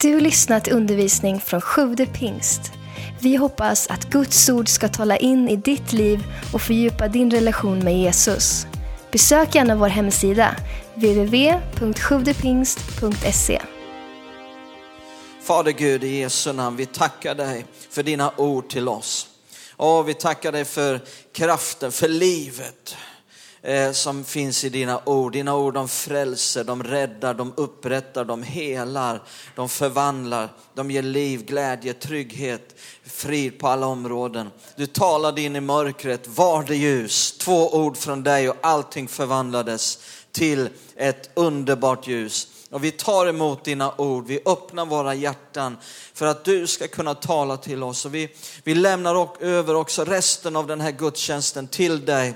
Du lyssnat till undervisning från Sjude pingst. Vi hoppas att Guds ord ska tala in i ditt liv och fördjupa din relation med Jesus. Besök gärna vår hemsida, www.sjuvdepingst.se. Fader Gud, i Jesu namn, vi tackar dig för dina ord till oss. Och vi tackar dig för kraften, för livet eh, som finns i dina ord. Dina ord de frälser, de räddar, de upprättar, de helar, de förvandlar, de ger liv, glädje, trygghet, frid på alla områden. Du talade in i mörkret, var det ljus, två ord från dig och allting förvandlades till ett underbart ljus. Och vi tar emot dina ord, vi öppnar våra hjärtan för att du ska kunna tala till oss. Och vi, vi lämnar över också resten av den här gudstjänsten till dig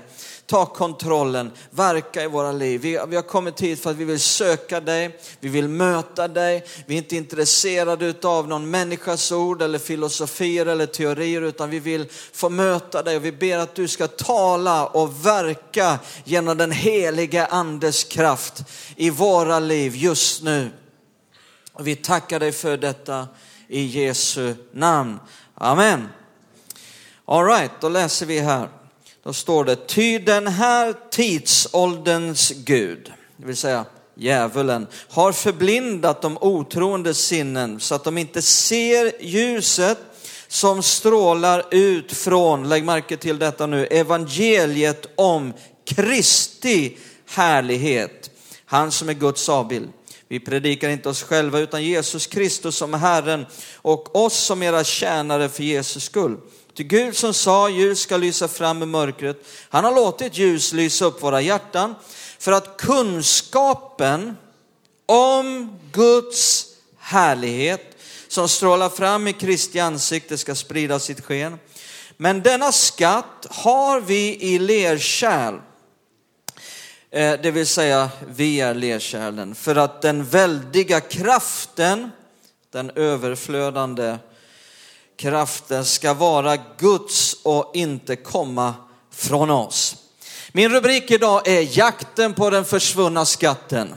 ta kontrollen, verka i våra liv. Vi, vi har kommit hit för att vi vill söka dig, vi vill möta dig. Vi är inte intresserade av någon människas ord eller filosofier eller teorier, utan vi vill få möta dig och vi ber att du ska tala och verka genom den heliga andes kraft i våra liv just nu. Och vi tackar dig för detta i Jesu namn. Amen. All right, då läser vi här. Då står det, ty den här tidsålderns Gud, det vill säga djävulen, har förblindat de otroende sinnen så att de inte ser ljuset som strålar ut från, lägg märke till detta nu, evangeliet om Kristi härlighet. Han som är Guds avbild. Vi predikar inte oss själva utan Jesus Kristus som Herren och oss som era tjänare för Jesus skull. Till Gud som sa ljus ska lysa fram i mörkret, han har låtit ljus lysa upp våra hjärtan för att kunskapen om Guds härlighet som strålar fram i Kristi ansikte ska sprida sitt sken. Men denna skatt har vi i lerkärl, eh, det vill säga vi är lerkärlen, för att den väldiga kraften, den överflödande kraften ska vara Guds och inte komma från oss. Min rubrik idag är jakten på den försvunna skatten.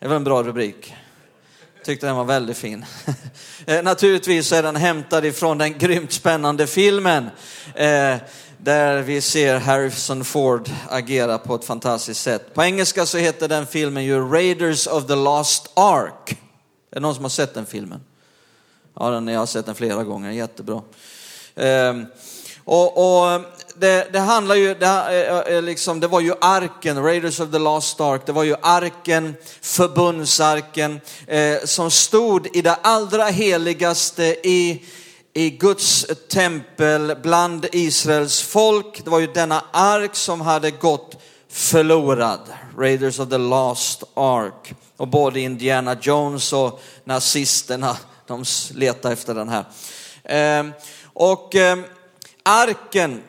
Det var en bra rubrik. Tyckte den var väldigt fin. Eh, naturligtvis är den hämtad ifrån den grymt spännande filmen eh, där vi ser Harrison Ford agera på ett fantastiskt sätt. På engelska så heter den filmen ju Raiders of the Lost Ark. Är det någon som har sett den filmen? Ja, den, jag har sett den flera gånger, jättebra. Ehm, och, och det, det, handlar ju, det, eh, eh, eh, liksom, det var ju arken, Raiders of the Lost Ark, det var ju arken, förbundsarken, eh, som stod i det allra heligaste i, i Guds tempel bland Israels folk. Det var ju denna ark som hade gått förlorad, Raiders of the Lost Ark. Och både Indiana Jones och nazisterna de letar efter den här. Ehm, och ehm, arken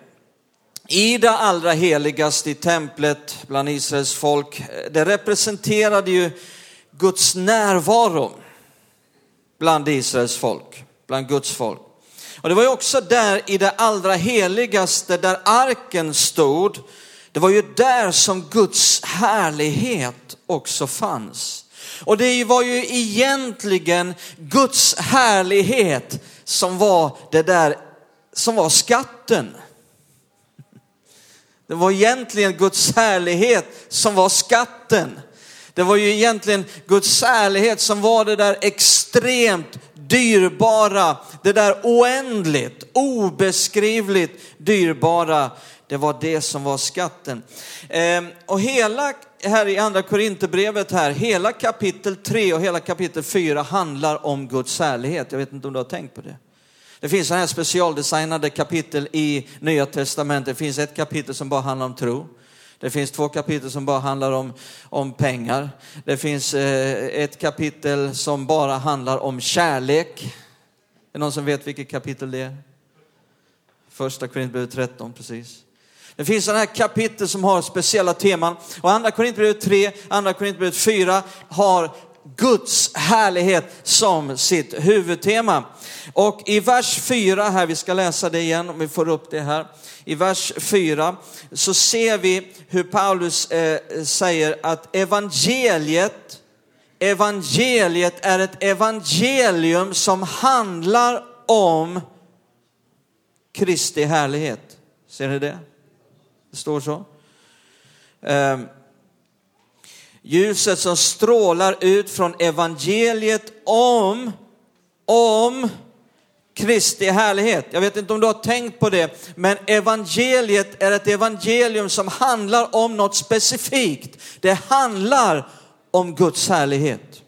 i det allra heligaste i templet bland Israels folk, eh, det representerade ju Guds närvaro bland Israels folk, bland Guds folk. Och det var ju också där i det allra heligaste där arken stod, det var ju där som Guds härlighet också fanns. Och det var ju egentligen Guds härlighet som var det där, som var skatten. Det var egentligen Guds härlighet som var skatten. Det var ju egentligen Guds härlighet som var det där extremt dyrbara, det där oändligt, obeskrivligt dyrbara. Det var det som var skatten. Ehm, och hela här i andra Korinthierbrevet här, hela kapitel 3 och hela kapitel 4 handlar om Guds härlighet. Jag vet inte om du har tänkt på det. Det finns sådana här specialdesignade kapitel i Nya Testamentet. Det finns ett kapitel som bara handlar om tro. Det finns två kapitel som bara handlar om, om pengar. Det finns eh, ett kapitel som bara handlar om kärlek. Är det någon som vet vilket kapitel det är? Första Korinthierbrevet 13, precis. Det finns sådana här kapitel som har speciella teman. Och andra Korinthierbrevet 3, andra Korinthierbrevet 4 har Guds härlighet som sitt huvudtema. Och i vers 4 här, vi ska läsa det igen om vi får upp det här. I vers 4 så ser vi hur Paulus eh, säger att evangeliet evangeliet är ett evangelium som handlar om Kristi härlighet. Ser ni det? Det står så. Ehm, ljuset som strålar ut från evangeliet om, om Kristi härlighet. Jag vet inte om du har tänkt på det, men evangeliet är ett evangelium som handlar om något specifikt. Det handlar om Guds härlighet.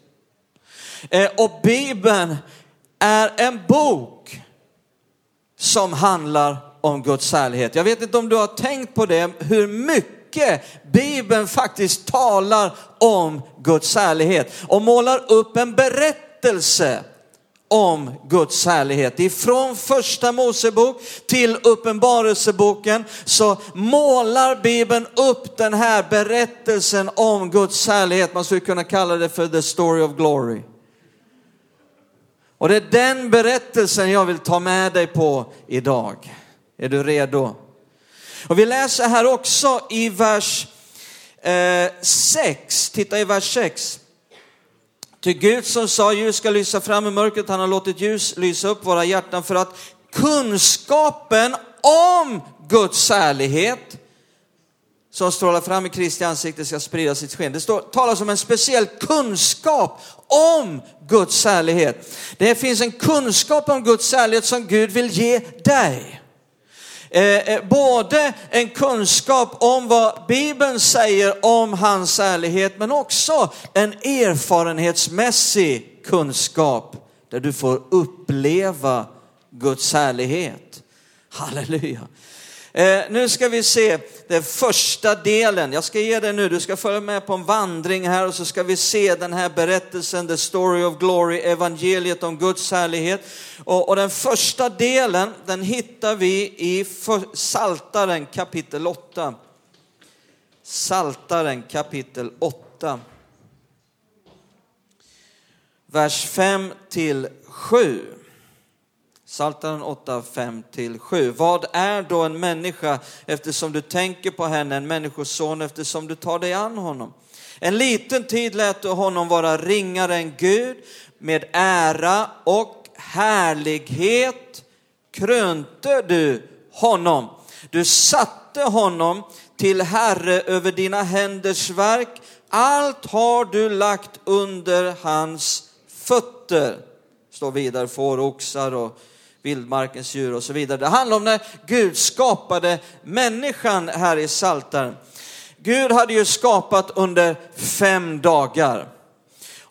Ehm, och Bibeln är en bok som handlar om Guds härlighet. Jag vet inte om du har tänkt på det, hur mycket Bibeln faktiskt talar om Guds härlighet och målar upp en berättelse om Guds härlighet. Ifrån första Mosebok till uppenbarelseboken så målar Bibeln upp den här berättelsen om Guds härlighet. Man skulle kunna kalla det för the story of glory. Och det är den berättelsen jag vill ta med dig på idag. Är du redo? Och vi läser här också i vers 6, eh, titta i vers 6. Ty Gud som sa ljus ska lysa fram i mörkret, han har låtit ljus lysa upp våra hjärtan för att kunskapen om Guds härlighet som strålar fram i Kristi ansikte ska sprida sitt sken. Det står, talas om en speciell kunskap om Guds härlighet. Det finns en kunskap om Guds härlighet som Gud vill ge dig. Eh, eh, både en kunskap om vad Bibeln säger om hans ärlighet, men också en erfarenhetsmässig kunskap där du får uppleva Guds härlighet. Halleluja. Eh, nu ska vi se den första delen. Jag ska ge dig nu, du ska följa med på en vandring här och så ska vi se den här berättelsen, the story of glory, evangeliet om Guds härlighet. Och, och den första delen, den hittar vi i Saltaren kapitel 8. Saltaren kapitel 8. Vers 5 till 7. Psaltaren 8, 5-7. Vad är då en människa eftersom du tänker på henne, en människoson eftersom du tar dig an honom? En liten tid lät du honom vara ringare än Gud, med ära och härlighet krönte du honom. Du satte honom till herre över dina händers verk. Allt har du lagt under hans fötter. Står vidare får, oxar och vildmarkens djur och så vidare. Det handlar om när Gud skapade människan här i Saltaren. Gud hade ju skapat under fem dagar.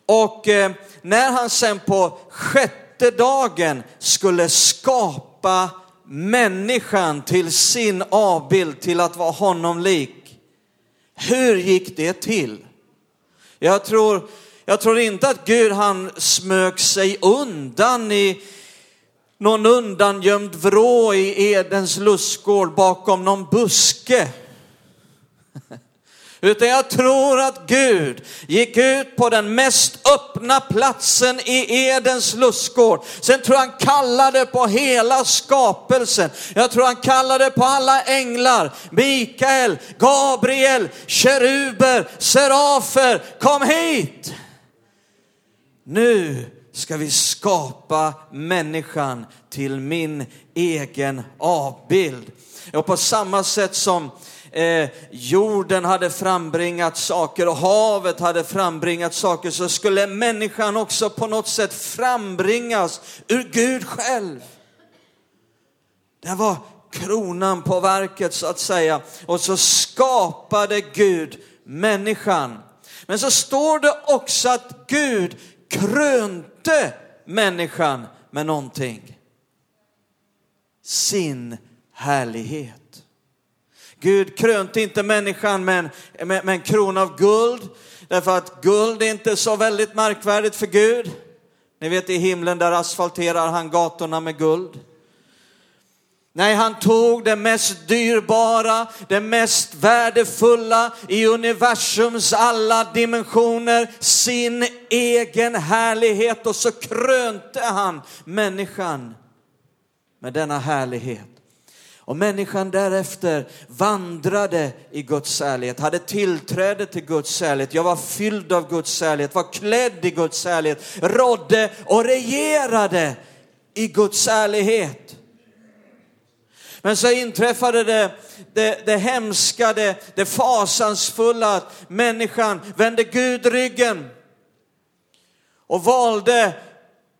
Och eh, när han sen på sjätte dagen skulle skapa människan till sin avbild, till att vara honom lik. Hur gick det till? Jag tror, jag tror inte att Gud han smög sig undan i, någon undangömd vrå i Edens lustgård bakom någon buske. Utan jag tror att Gud gick ut på den mest öppna platsen i Edens lustgård. Sen tror jag han kallade på hela skapelsen. Jag tror han kallade på alla änglar, Mikael, Gabriel, keruber, serafer, kom hit. Nu ska vi skapa människan till min egen avbild. Och på samma sätt som eh, jorden hade frambringat saker och havet hade frambringat saker så skulle människan också på något sätt frambringas ur Gud själv. Det var kronan på verket så att säga. Och så skapade Gud människan. Men så står det också att Gud krönte människan med någonting. Sin härlighet. Gud krönte inte människan med en, med, med en krona av guld, därför att guld är inte så väldigt märkvärdigt för Gud. Ni vet i himlen där asfalterar han gatorna med guld. Nej, han tog det mest dyrbara, det mest värdefulla i universums alla dimensioner, sin egen härlighet och så krönte han människan med denna härlighet. Och människan därefter vandrade i Guds härlighet, hade tillträde till Guds härlighet, Jag var fylld av Guds härlighet, var klädd i Guds härlighet, rådde och regerade i Guds härlighet. Men så inträffade det, det, det hemska, det, det fasansfulla att människan vände Gud ryggen och valde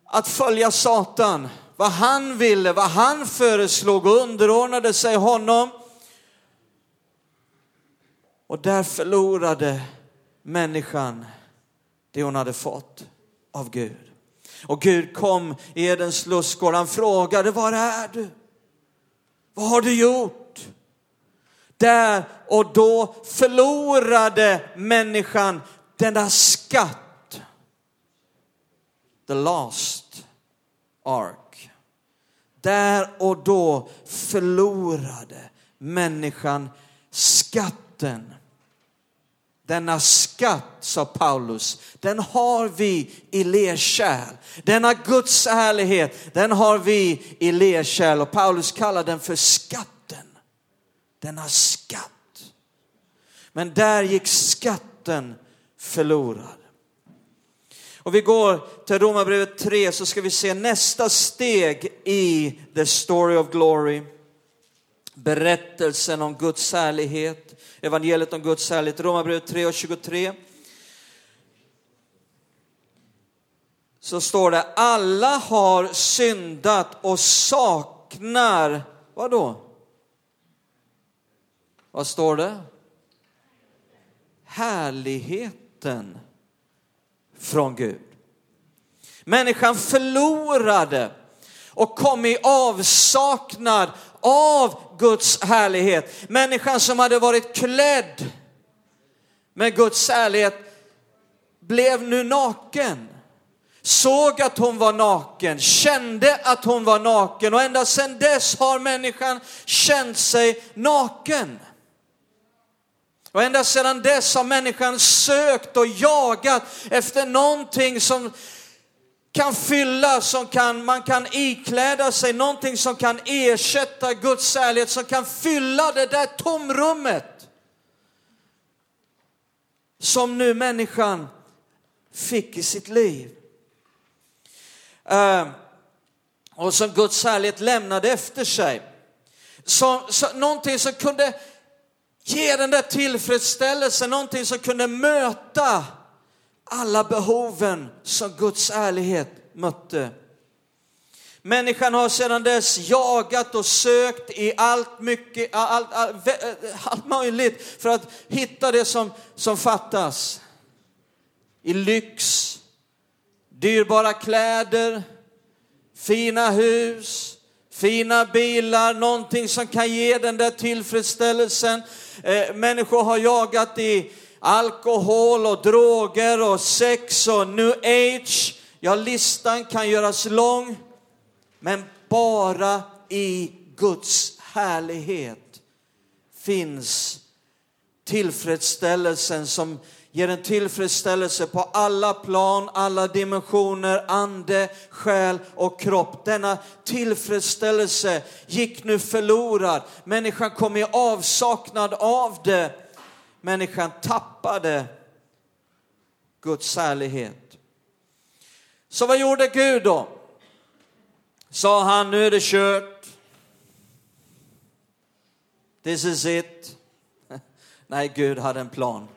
att följa Satan vad han ville, vad han föreslog och underordnade sig honom. Och där förlorade människan det hon hade fått av Gud. Och Gud kom i Edens lustgård. Han frågade, var är du? Vad har du gjort? Där och då förlorade människan denna skatt. The last ark. Där och då förlorade människan skatten. Denna skatt, sa Paulus, den har vi i lerkärl. Denna Guds härlighet, den har vi i lerkärl. Och Paulus kallar den för skatten. Denna skatt. Men där gick skatten förlorad. Och vi går till Romarbrevet 3 så ska vi se nästa steg i the story of glory. Berättelsen om Guds härlighet, evangeliet om Guds härlighet. Romarbrevet 3 och 23. Så står det, alla har syndat och saknar, vad då? Vad står det? Härligheten från Gud. Människan förlorade och kom i avsaknad av Guds härlighet. Människan som hade varit klädd med Guds härlighet blev nu naken. Såg att hon var naken, kände att hon var naken och ända sedan dess har människan känt sig naken. Och ända sedan dess har människan sökt och jagat efter någonting som kan fylla, som kan, man kan ikläda sig, någonting som kan ersätta Guds ärlighet, som kan fylla det där tomrummet. Som nu människan fick i sitt liv. Uh, och som Guds härlighet lämnade efter sig. Så, så, någonting som kunde Ge den där tillfredsställelsen, någonting som kunde möta alla behoven som Guds ärlighet mötte. Människan har sedan dess jagat och sökt i allt, mycket, allt, allt, eh, allt möjligt för att hitta det som, som fattas. I lyx, dyrbara kläder, fina hus, fina bilar, någonting som kan ge den där tillfredsställelsen. Eh, människor har jagat i alkohol och droger och sex och new age. Ja, listan kan göras lång, men bara i Guds härlighet finns tillfredsställelsen som ger en tillfredsställelse på alla plan, alla dimensioner, ande, själ och kropp. Denna tillfredsställelse gick nu förlorad. Människan kom i avsaknad av det. Människan tappade Guds härlighet. Så vad gjorde Gud då? Sa han, nu är det kört. This is it. Nej, Gud hade en plan.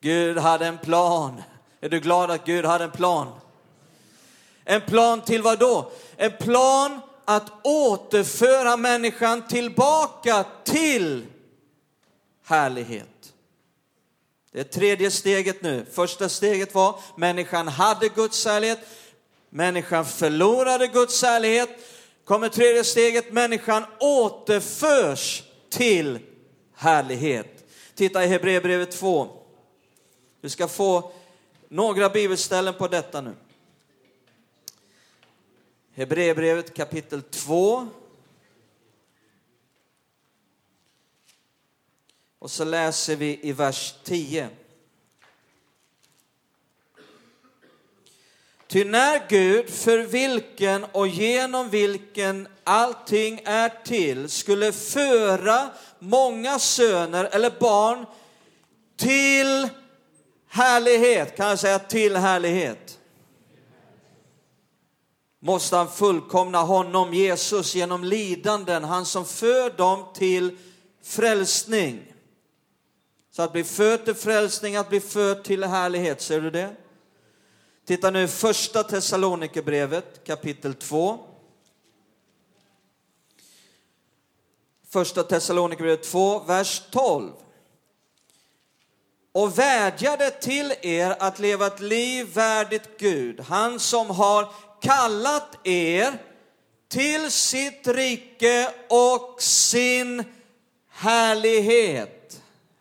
Gud hade en plan. Är du glad att Gud hade en plan? En plan till vad då? En plan att återföra människan tillbaka till härlighet. Det är tredje steget nu. Första steget var människan hade Guds härlighet. Människan förlorade Guds härlighet. Kommer tredje steget, människan återförs till härlighet. Titta i Hebreerbrevet 2. Du ska få några bibelställen på detta nu. Hebreerbrevet kapitel 2. Och så läser vi i vers 10. Ty när Gud, för vilken och genom vilken allting är till, skulle föra många söner eller barn till härlighet, kan jag säga till härlighet, måste han fullkomna honom, Jesus, genom lidanden, han som för dem till frälsning. Så att bli född till frälsning, att bli född till härlighet, ser du det? Titta nu första Thessalonikerbrevet kapitel 2. Första Thessalonikerbrevet 2, vers 12. Och vädjade till er att leva ett liv värdigt Gud, han som har kallat er till sitt rike och sin härlighet.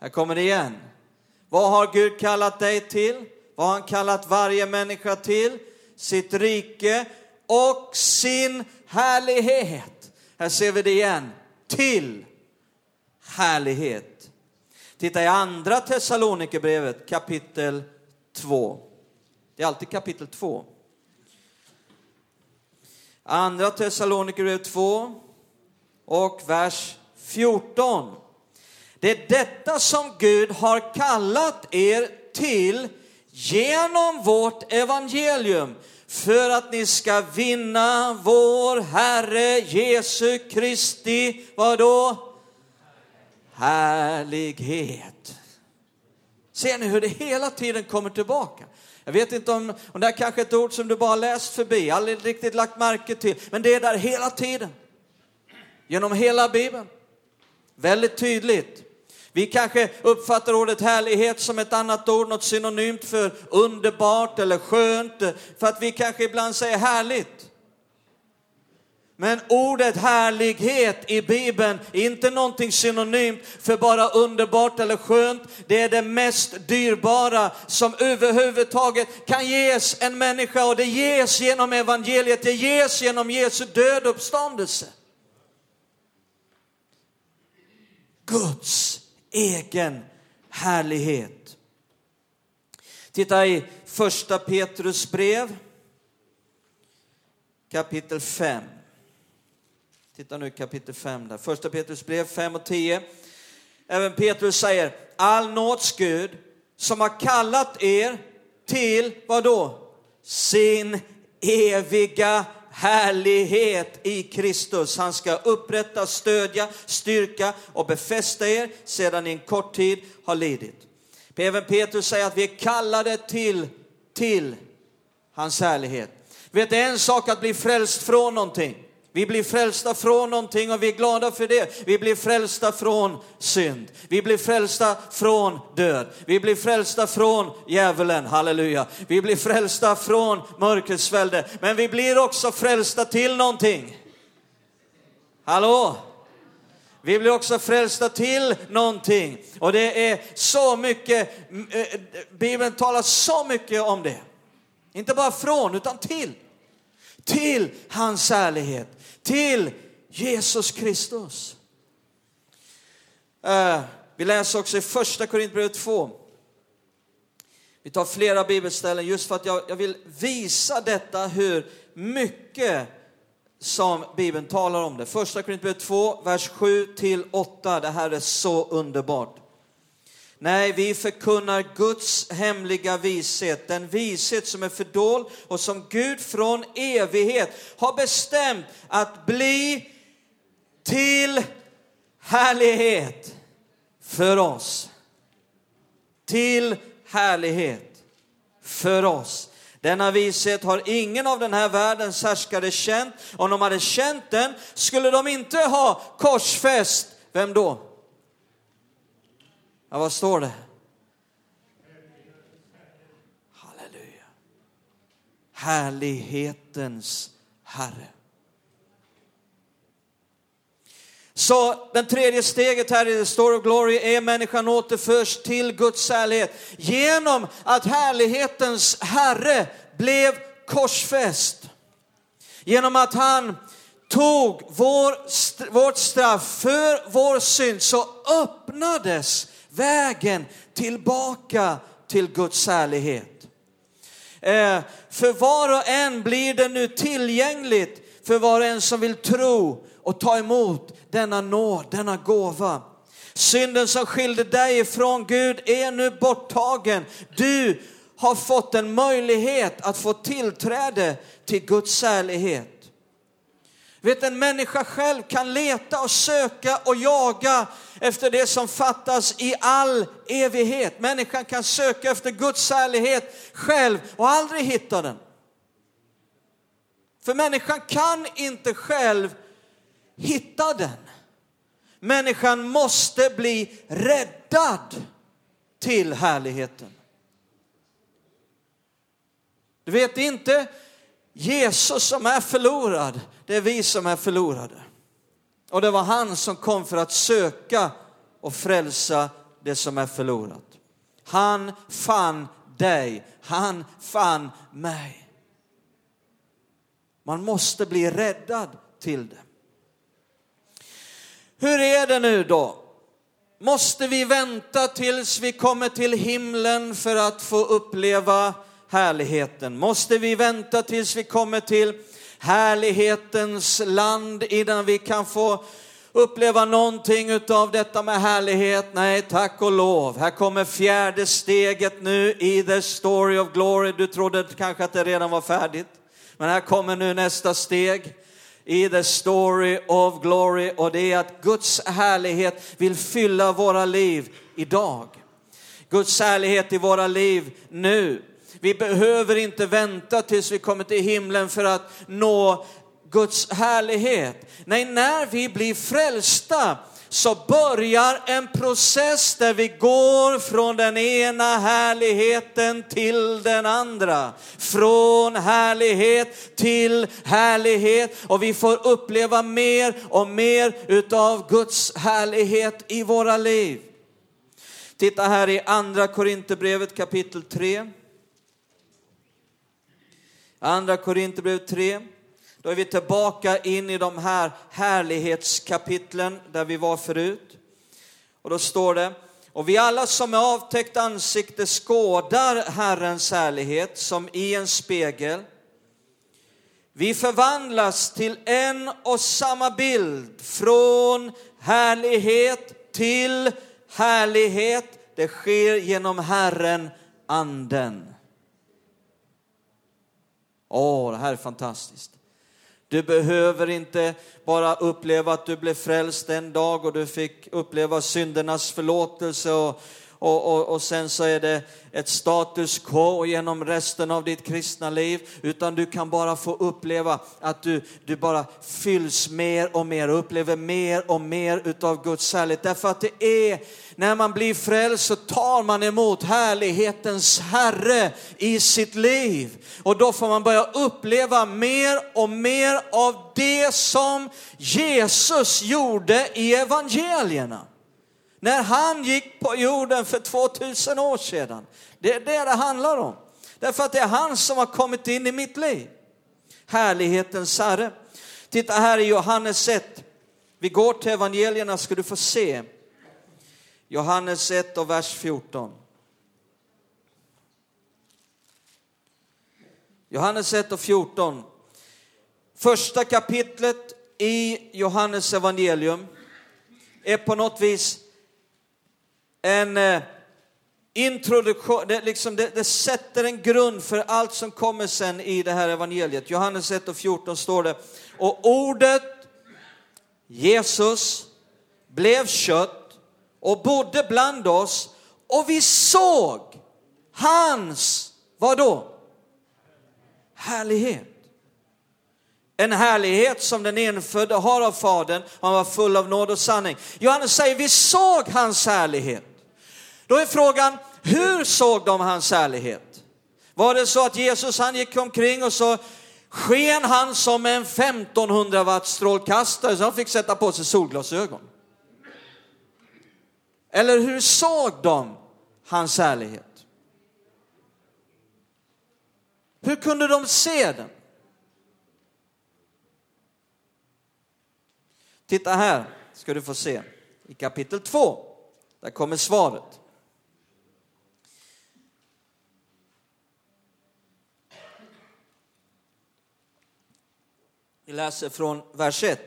Här kommer det igen. Vad har Gud kallat dig till? Vad har han kallat varje människa till? Sitt rike och sin härlighet. Här ser vi det igen. Till härlighet. Titta i andra Thessalonikerbrevet kapitel 2. Det är alltid kapitel 2. Andra Thessalonikerbrevet 2 och vers 14. Det är detta som Gud har kallat er till genom vårt evangelium för att ni ska vinna vår Herre Jesu Kristi, vadå? Härlighet. Ser ni hur det hela tiden kommer tillbaka? Jag vet inte om, om det här kanske är ett ord som du bara läst förbi, aldrig riktigt lagt märke till, men det är där hela tiden. Genom hela Bibeln. Väldigt tydligt. Vi kanske uppfattar ordet härlighet som ett annat ord, något synonymt för underbart eller skönt, för att vi kanske ibland säger härligt. Men ordet härlighet i Bibeln är inte någonting synonymt för bara underbart eller skönt. Det är det mest dyrbara som överhuvudtaget kan ges en människa och det ges genom evangeliet, det ges genom Jesu död uppståndelse. Guds egen härlighet. Titta i första Petrus brev kapitel 5. Titta nu kapitel 5 där. Första Petrus brev 5 och 10. Även Petrus säger, all nåds Gud som har kallat er till, vad då? Sin eviga härlighet i Kristus. Han ska upprätta, stödja, styrka och befästa er sedan ni en kort tid har lidit. Även Petrus säger att vi är kallade till, till hans härlighet. Vet, det är en sak att bli frälst från någonting. Vi blir frälsta från någonting och vi är glada för det. Vi blir frälsta från synd. Vi blir frälsta från död. Vi blir frälsta från djävulen, halleluja. Vi blir frälsta från mörkrets välde. Men vi blir också frälsta till någonting. Hallå? Vi blir också frälsta till någonting. Och det är så mycket, eh, Bibeln talar så mycket om det. Inte bara från, utan till. Till hans härlighet till Jesus Kristus. Uh, vi läser också i första Korintierbrevet 2. Vi tar flera bibelställen just för att jag, jag vill visa detta hur mycket som Bibeln talar om det. Första Korintierbrevet 2, vers 7 till 8. Det här är så underbart. Nej, vi förkunnar Guds hemliga vishet, den vishet som är fördold och som Gud från evighet har bestämt att bli till härlighet för oss. Till härlighet för oss. Denna vishet har ingen av den här världens härskare känt. Om de hade känt den skulle de inte ha korsfäst, vem då? Ja, vad står det? Halleluja. Härlighetens Herre. Så den tredje steget här i The Story of Glory är människan återförs till Guds härlighet genom att härlighetens Herre blev korsfäst. Genom att han tog vår, vårt straff för vår synd så öppnades vägen tillbaka till Guds härlighet. Eh, för var och en blir det nu tillgängligt för var och en som vill tro och ta emot denna nåd, denna gåva. Synden som skilde dig ifrån Gud är nu borttagen. Du har fått en möjlighet att få tillträde till Guds härlighet. Vet en människa själv kan leta och söka och jaga efter det som fattas i all evighet. Människan kan söka efter Guds härlighet själv och aldrig hitta den. För människan kan inte själv hitta den. Människan måste bli räddad till härligheten. Du vet inte Jesus som är förlorad, det är vi som är förlorade. Och det var han som kom för att söka och frälsa det som är förlorat. Han fann dig, han fann mig. Man måste bli räddad till det. Hur är det nu då? Måste vi vänta tills vi kommer till himlen för att få uppleva härligheten? Måste vi vänta tills vi kommer till härlighetens land innan vi kan få uppleva någonting utav detta med härlighet. Nej, tack och lov. Här kommer fjärde steget nu i the story of glory. Du trodde kanske att det redan var färdigt. Men här kommer nu nästa steg i the story of glory och det är att Guds härlighet vill fylla våra liv idag. Guds härlighet i våra liv nu. Vi behöver inte vänta tills vi kommer till himlen för att nå Guds härlighet. Nej, när vi blir frälsta så börjar en process där vi går från den ena härligheten till den andra. Från härlighet till härlighet och vi får uppleva mer och mer utav Guds härlighet i våra liv. Titta här i andra Korinthierbrevet kapitel 3. Andra Korinthierbrevet 3. Då är vi tillbaka in i de här härlighetskapitlen där vi var förut. Och då står det, och vi alla som med avtäckt ansikte skådar Herrens härlighet som i en spegel. Vi förvandlas till en och samma bild från härlighet till härlighet. Det sker genom Herren, anden. Åh, det här är fantastiskt. Du behöver inte bara uppleva att du blev frälst en dag och du fick uppleva syndernas förlåtelse och, och, och, och, sen så är det ett status quo genom resten av ditt kristna liv, utan du kan bara få uppleva att du, du bara fylls mer och mer och upplever mer och mer utav Guds härlighet. Därför att det är när man blir frälst så tar man emot härlighetens Herre i sitt liv. Och då får man börja uppleva mer och mer av det som Jesus gjorde i evangelierna. När han gick på jorden för 2000 år sedan. Det är det det handlar om. Därför att det är han som har kommit in i mitt liv. Härlighetens Herre. Titta här i Johannes 1. Vi går till evangelierna ska du få se Johannes 1 och vers 14. Johannes 1 och 14. Första kapitlet i Johannes evangelium är på något vis en eh, introduktion, det, liksom, det, det, sätter en grund för allt som kommer sen i det här evangeliet. Johannes 1 och 14 står det, och ordet Jesus blev kött och bodde bland oss och vi såg hans, vad då? Härlighet. En härlighet som den enfödde har av Fadern, han var full av nåd och sanning. Johannes säger, vi såg hans härlighet. Då är frågan, hur såg de hans härlighet? Var det så att Jesus han gick omkring och så sken han som en 1500 watt strålkastare så han fick sätta på sig solglasögon? Eller hur såg de hans härlighet? Hur kunde de se den? Titta här ska du få se i kapitel 2. Där kommer svaret. Vi läser från vers 1.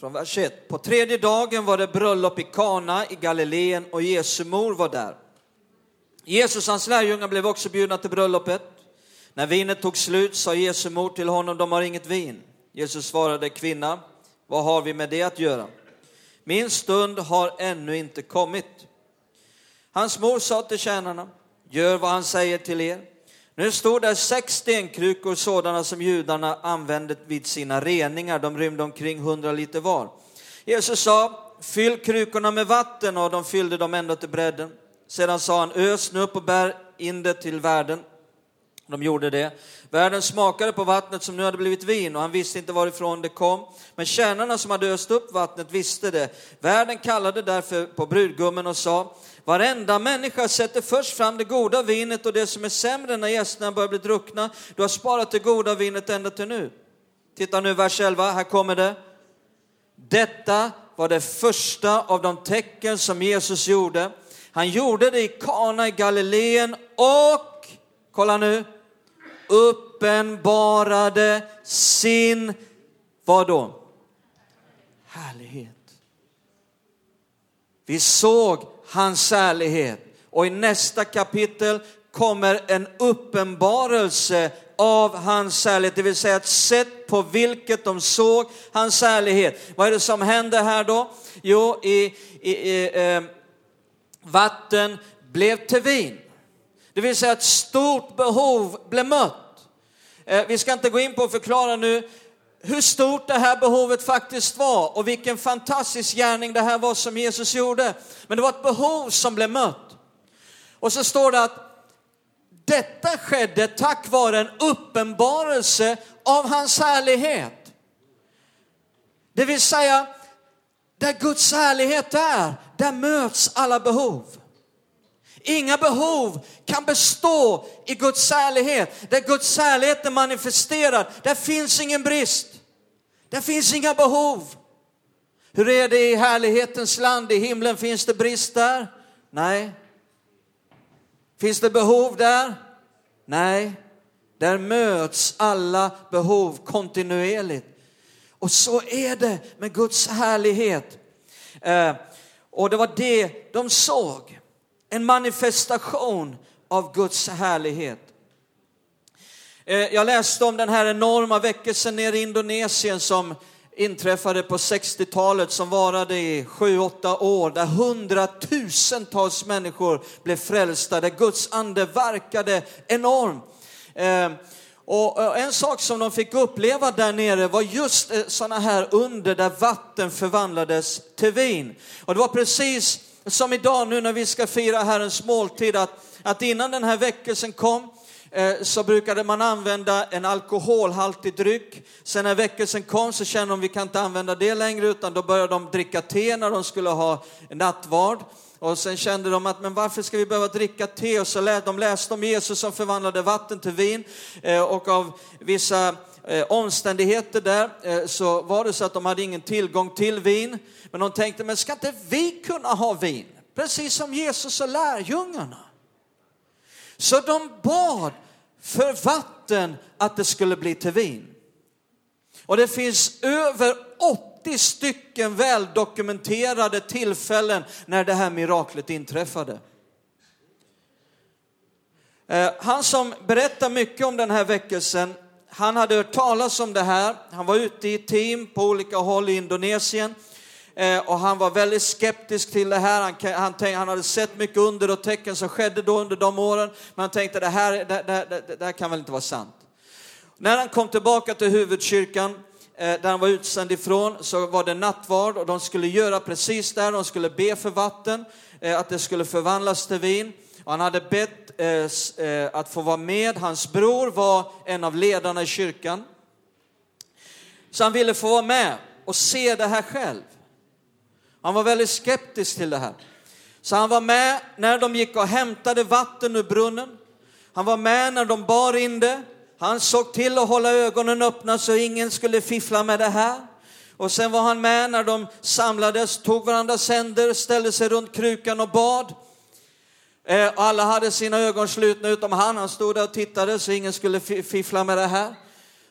Från vers 1. På tredje dagen var det bröllop i Kana i Galileen och Jesu mor var där. Jesus och hans lärjungar blev också bjudna till bröllopet. När vinet tog slut sa Jesu mor till honom, de har inget vin. Jesus svarade, kvinna, vad har vi med det att göra? Min stund har ännu inte kommit. Hans mor sa till tjänarna, gör vad han säger till er. Nu står där sex stenkrukor, sådana som judarna använde vid sina reningar. De rymde omkring hundra liter var. Jesus sa, fyll krukorna med vatten och de fyllde dem ända till bredden. Sedan sa han, ös nu upp och bär in det till värden. De gjorde det. Värden smakade på vattnet som nu hade blivit vin och han visste inte varifrån det kom. Men tjänarna som hade öst upp vattnet visste det. Värden kallade därför på brudgummen och sa, varenda människa sätter först fram det goda vinet och det som är sämre när gästerna börjar bli druckna. Du har sparat det goda vinet ända till nu. Titta nu vers 11, här kommer det. Detta var det första av de tecken som Jesus gjorde. Han gjorde det i Kana i Galileen och, kolla nu, uppenbarade sin, vad då? Härlighet. Vi såg hans härlighet och i nästa kapitel kommer en uppenbarelse av hans härlighet, det vill säga ett sätt på vilket de såg hans härlighet. Vad är det som händer här då? Jo, i, i, i eh, vatten blev till vin. Det vill säga ett stort behov blev mött. Eh, vi ska inte gå in på att förklara nu hur stort det här behovet faktiskt var och vilken fantastisk gärning det här var som Jesus gjorde. Men det var ett behov som blev mött. Och så står det att detta skedde tack vare en uppenbarelse av hans härlighet. Det vill säga, där Guds härlighet är, där möts alla behov. Inga behov kan bestå i Guds härlighet. Där Guds härlighet är manifesterad, där finns ingen brist. Där finns inga behov. Hur är det i härlighetens land? I himlen finns det brist där? Nej. Finns det behov där? Nej. Där möts alla behov kontinuerligt. Och så är det med Guds härlighet. Eh, och det var det de såg. En manifestation av Guds härlighet. Eh, jag läste om den här enorma väckelsen nere i Indonesien som inträffade på 60-talet som varade i 7-8 år där hundratusentals människor blev frälsta, där Guds ande verkade enormt. Eh, och eh, en sak som de fick uppleva där nere var just sådana här under där vatten förvandlades till vin. Och det var precis som idag nu när vi ska fira Herrens måltid, att, att innan den här väckelsen kom Eh, så brukade man använda en alkoholhaltig dryck. Sen när väckelsen kom så kände de vi kan inte använda det längre utan då började de dricka te när de skulle ha nattvard. Och sen kände de att, men varför ska vi behöva dricka te? Och så läste de läste om Jesus som förvandlade vatten till vin eh, och av vissa eh, omständigheter där så var det så att de hade ingen tillgång till vin. Men de tänkte, men ska inte vi kunna ha vin? Precis som Jesus och lärjungarna. Så de bad för vatten att det skulle bli till vin. Och det finns över 80 stycken väldokumenterade tillfällen när det här miraklet inträffade. Eh, han som berättar mycket om den här väckelsen, han hade hört talas om det här. Han var ute i team på olika håll i Indonesien Eh, och han var väldigt skeptisk till det här. Han, han, tänkte, han hade sett mycket under och tecken som skedde då under de åren, men han tänkte det här, det, det, det, det här kan väl inte vara sant. När han kom tillbaka till huvudkyrkan, eh, där han var utsänd ifrån, så var det nattvard och de skulle göra precis det de skulle be för vatten, eh, att det skulle förvandlas till vin. Och han hade bett att få vara med, hans bror var en av ledarna i kyrkan. Så han ville få vara med och se det här själv. Han var väldigt skeptisk till det här. Så han var med när de gick och hämtade vatten ur brunnen. Han var med när de bar in det. Han såg till att hålla ögonen öppna så ingen skulle fiffla med det här. Och sen var han med när de samlades, tog varandras händer, ställde sig runt krukan och bad. Eh, alla hade sina ögon slutna utom han, han stod där och tittade så ingen skulle fiffla med det här.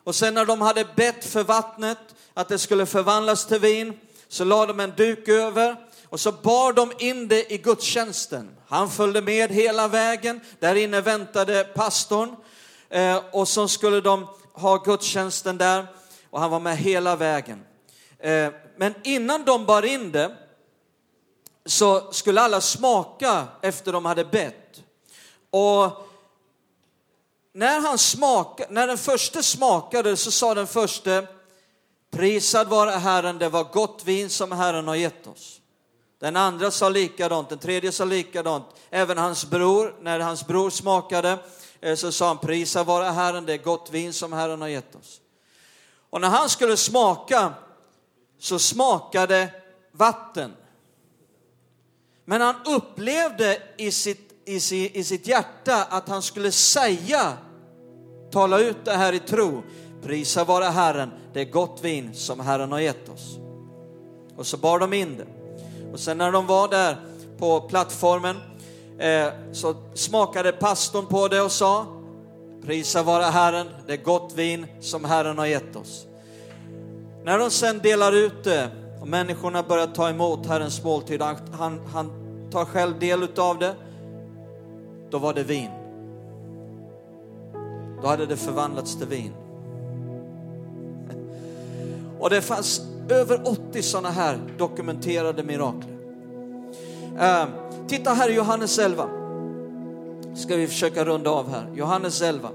Och sen när de hade bett för vattnet, att det skulle förvandlas till vin, så lade de en duk över och så bar de in det i gudstjänsten. Han följde med hela vägen, där inne väntade pastorn eh, och så skulle de ha gudstjänsten där och han var med hela vägen. Eh, men innan de bar in det så skulle alla smaka efter de hade bett. Och när, han smaka, när den första smakade så sa den första Prisad vare Herren, det var gott vin som Herren har gett oss. Den andra sa likadant, den tredje sa likadant. Även hans bror, när hans bror smakade eh, så sa han prisad vare Herren, det är gott vin som Herren har gett oss. Och när han skulle smaka så smakade vatten. Men han upplevde i sitt, i, sitt, i sitt hjärta att han skulle säga, tala ut det här i tro. Prisa vara Herren, det är gott vin som Herren har gett oss. Och så bar de in det. Och sen när de var där på plattformen eh, så smakade pastorn på det och sa, prisa vara Herren, det är gott vin som Herren har gett oss. När de sen delar ut det och människorna börjar ta emot Herrens måltid, han, han tar själv del av det, då var det vin. Då hade det förvandlats till vin. Och det fanns över 80 sådana här dokumenterade mirakler. Eh, titta här i Johannes 11. Ska vi försöka runda av här. Johannes 11.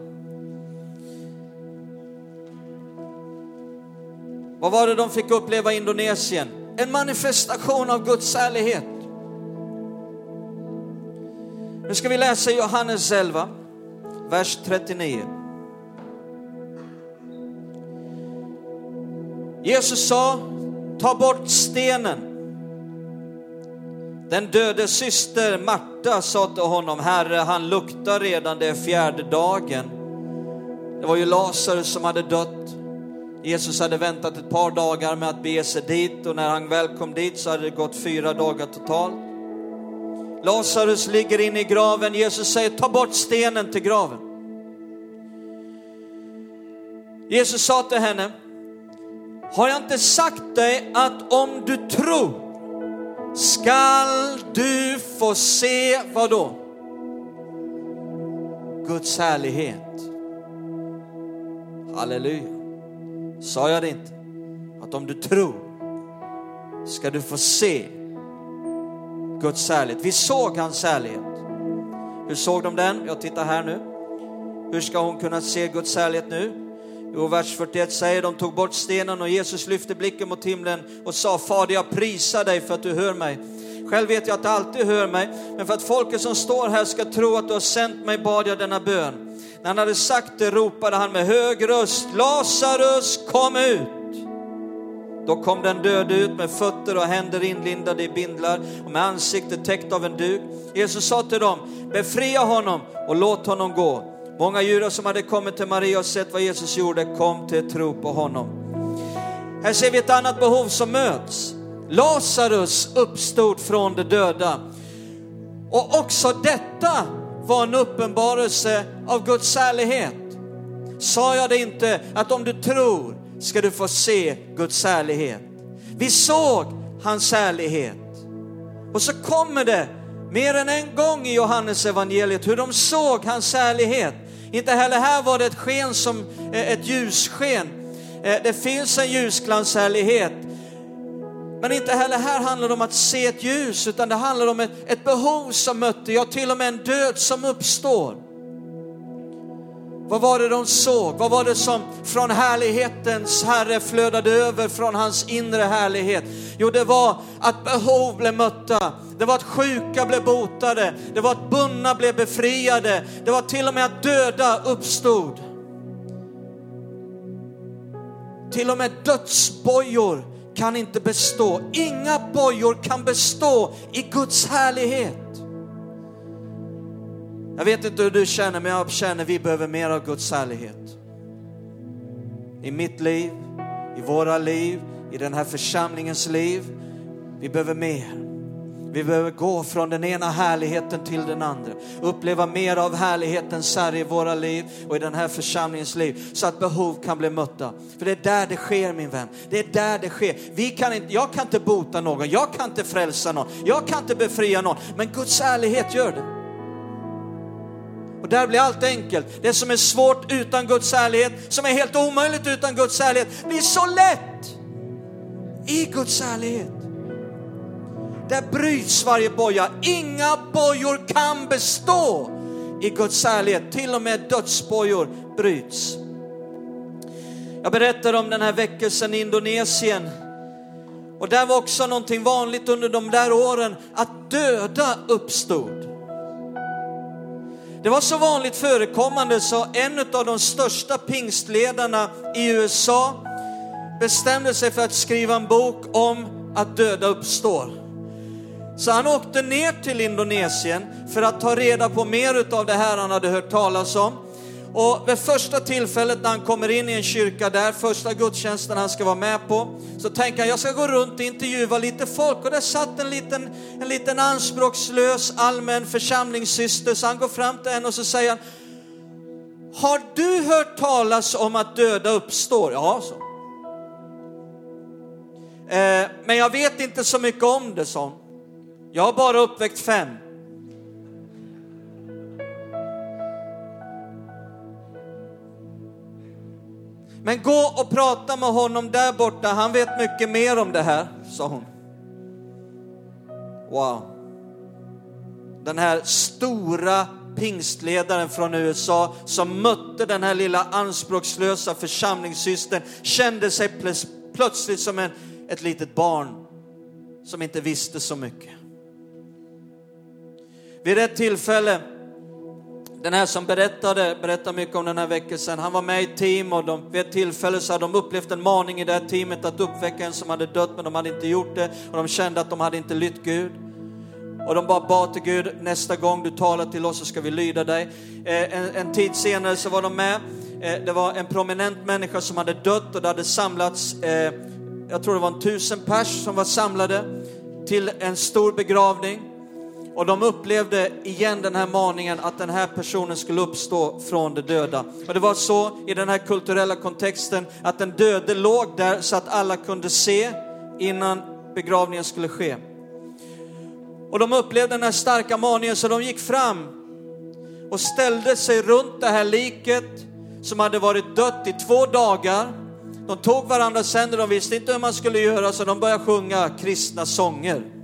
Vad var det de fick uppleva i Indonesien? En manifestation av Guds ärlighet. Nu ska vi läsa Johannes 11, vers 39. Jesus sa, ta bort stenen. Den döde syster Marta sa till honom, Herre, han luktar redan, det är fjärde dagen. Det var ju Lazarus som hade dött. Jesus hade väntat ett par dagar med att bege sig dit och när han väl kom dit så hade det gått fyra dagar totalt. Lazarus ligger inne i graven. Jesus säger ta bort stenen till graven. Jesus sa till henne, har jag inte sagt dig att om du tror skall du få se vad då? Guds härlighet. Halleluja. Sa jag det inte? Att om du tror ska du få se Guds härlighet. Vi såg hans härlighet. Hur såg de den? Jag tittar här nu. Hur ska hon kunna se Guds härlighet nu? Jo, vers 41 säger de tog bort stenen och Jesus lyfte blicken mot himlen och sa Fader, jag prisar dig för att du hör mig. Själv vet jag att du alltid hör mig, men för att folket som står här ska tro att du har sänt mig bad jag denna bön. När han hade sagt det ropade han med hög röst, Lazarus kom ut! Då kom den döde ut med fötter och händer inlindade i bindlar och med ansiktet täckt av en duk. Jesus sa till dem, befria honom och låt honom gå. Många judar som hade kommit till Maria och sett vad Jesus gjorde kom till tro på honom. Här ser vi ett annat behov som möts. Lazarus uppstod från de döda. Och också detta var en uppenbarelse av Guds härlighet. Sa jag det inte att om du tror ska du få se Guds härlighet. Vi såg hans härlighet. Och så kommer det mer än en gång i Johannes evangeliet hur de såg hans härlighet. Inte heller här var det ett sken som eh, ett ljussken. Eh, det finns en ljusglanshärlighet. Men inte heller här handlar det om att se ett ljus, utan det handlar om ett, ett behov som mötte, ja till och med en död som uppstår. Vad var det de såg? Vad var det som från härlighetens Herre flödade över från hans inre härlighet? Jo, det var att behov blev mötta. Det var att sjuka blev botade. Det var att bundna blev befriade. Det var till och med att döda uppstod. Till och med dödsbojor kan inte bestå. Inga bojor kan bestå i Guds härlighet. Jag vet inte hur du känner, men jag känner att vi behöver mer av Guds härlighet. I mitt liv, i våra liv, i den här församlingens liv. Vi behöver mer. Vi behöver gå från den ena härligheten till den andra. Uppleva mer av härlighetens här i våra liv och i den här församlingens liv. Så att behov kan bli mötta. För det är där det sker min vän. Det är där det sker. Vi kan inte, jag kan inte bota någon, jag kan inte frälsa någon, jag kan inte befria någon. Men Guds ärlighet gör det. Och där blir allt enkelt. Det som är svårt utan Guds ärlighet, som är helt omöjligt utan Guds ärlighet, blir så lätt i Guds ärlighet. Där bryts varje boja. Inga bojor kan bestå i Guds ärlighet. Till och med dödsbojor bryts. Jag berättade om den här väckelsen i Indonesien. Och där var också någonting vanligt under de där åren, att döda uppstod. Det var så vanligt förekommande så en av de största pingstledarna i USA bestämde sig för att skriva en bok om att döda uppstår. Så han åkte ner till Indonesien för att ta reda på mer av det här han hade hört talas om. Och vid första tillfället när han kommer in i en kyrka där, första gudstjänsten han ska vara med på, så tänker han jag ska gå runt och intervjua lite folk. Och där satt en liten, en liten anspråkslös allmän församlingssyster, så han går fram till henne och så säger han, har du hört talas om att döda uppstår? Ja, så. Eh, men jag vet inte så mycket om det, sa hon. Jag har bara uppväckt fem. Men gå och prata med honom där borta, han vet mycket mer om det här, sa hon. Wow. Den här stora pingstledaren från USA som mötte den här lilla anspråkslösa församlingssystern kände sig plötsligt som en, ett litet barn som inte visste så mycket. Vid ett tillfälle, den här som berättade, berättade mycket om den här väckelsen, han var med i team och de, vid ett tillfälle så hade de upplevt en maning i det här teamet att uppväcka en som hade dött men de hade inte gjort det och de kände att de hade inte lytt Gud. Och de bara bad till Gud, nästa gång du talar till oss så ska vi lyda dig. Eh, en, en, tid senare så var de med, eh, det var en prominent människa som hade dött och det hade samlats, eh, jag tror det var en tusen pers som var samlade till en stor begravning. Och de upplevde igen den här maningen att den här personen skulle uppstå från de döda. Och det var så i den här kulturella kontexten att den döde låg där så att alla kunde se innan begravningen skulle ske. Och de upplevde den här starka maningen så de gick fram och ställde sig runt det här liket som hade varit dött i två dagar. De tog varandras händer, de visste inte hur man skulle göra så de började sjunga kristna sånger.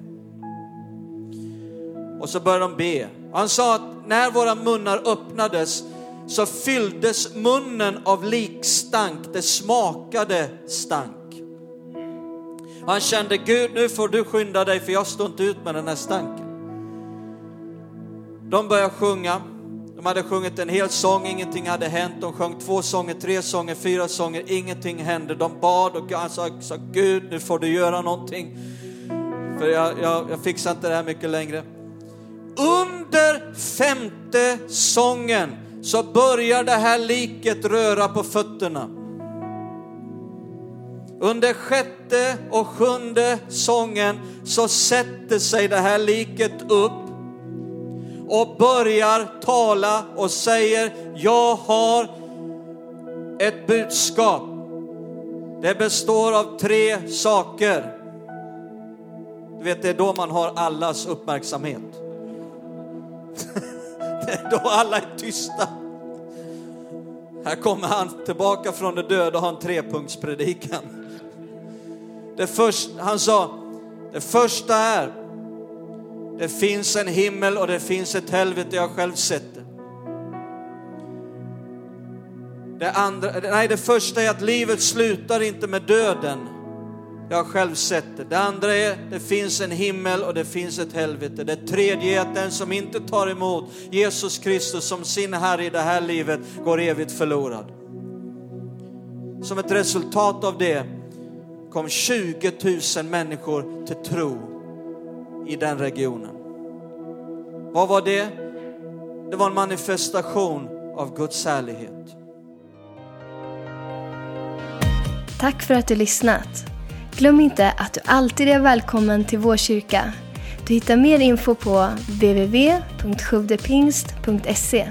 Och så började de be. Han sa att när våra munnar öppnades så fylldes munnen av likstank, det smakade stank. Han kände Gud, nu får du skynda dig för jag står inte ut med den här stanken. De började sjunga. De hade sjungit en hel sång, ingenting hade hänt. De sjöng två sånger, tre sånger, fyra sånger, ingenting hände. De bad och han sa, sa Gud, nu får du göra någonting. För jag, jag, jag fixar inte det här mycket längre. Under femte sången så börjar det här liket röra på fötterna. Under sjätte och sjunde sången så sätter sig det här liket upp och börjar tala och säger, jag har ett budskap. Det består av tre saker. Du vet, det är då man har allas uppmärksamhet. Då alla är tysta. Här kommer han tillbaka från de döda och har en trepunktspredikan. Det först, han sa, det första är, det finns en himmel och det finns ett helvete, jag har själv sett det. Det, andra, nej, det första är att livet slutar inte med döden. Jag har själv sett det. Det andra är, det finns en himmel och det finns ett helvete. Det tredje är att den som inte tar emot Jesus Kristus som sin Herre i det här livet går evigt förlorad. Som ett resultat av det kom 20 000 människor till tro i den regionen. Vad var det? Det var en manifestation av Guds härlighet. Tack för att du lyssnat. Glöm inte att du alltid är välkommen till vår kyrka. Du hittar mer info på www.sjodepingst.se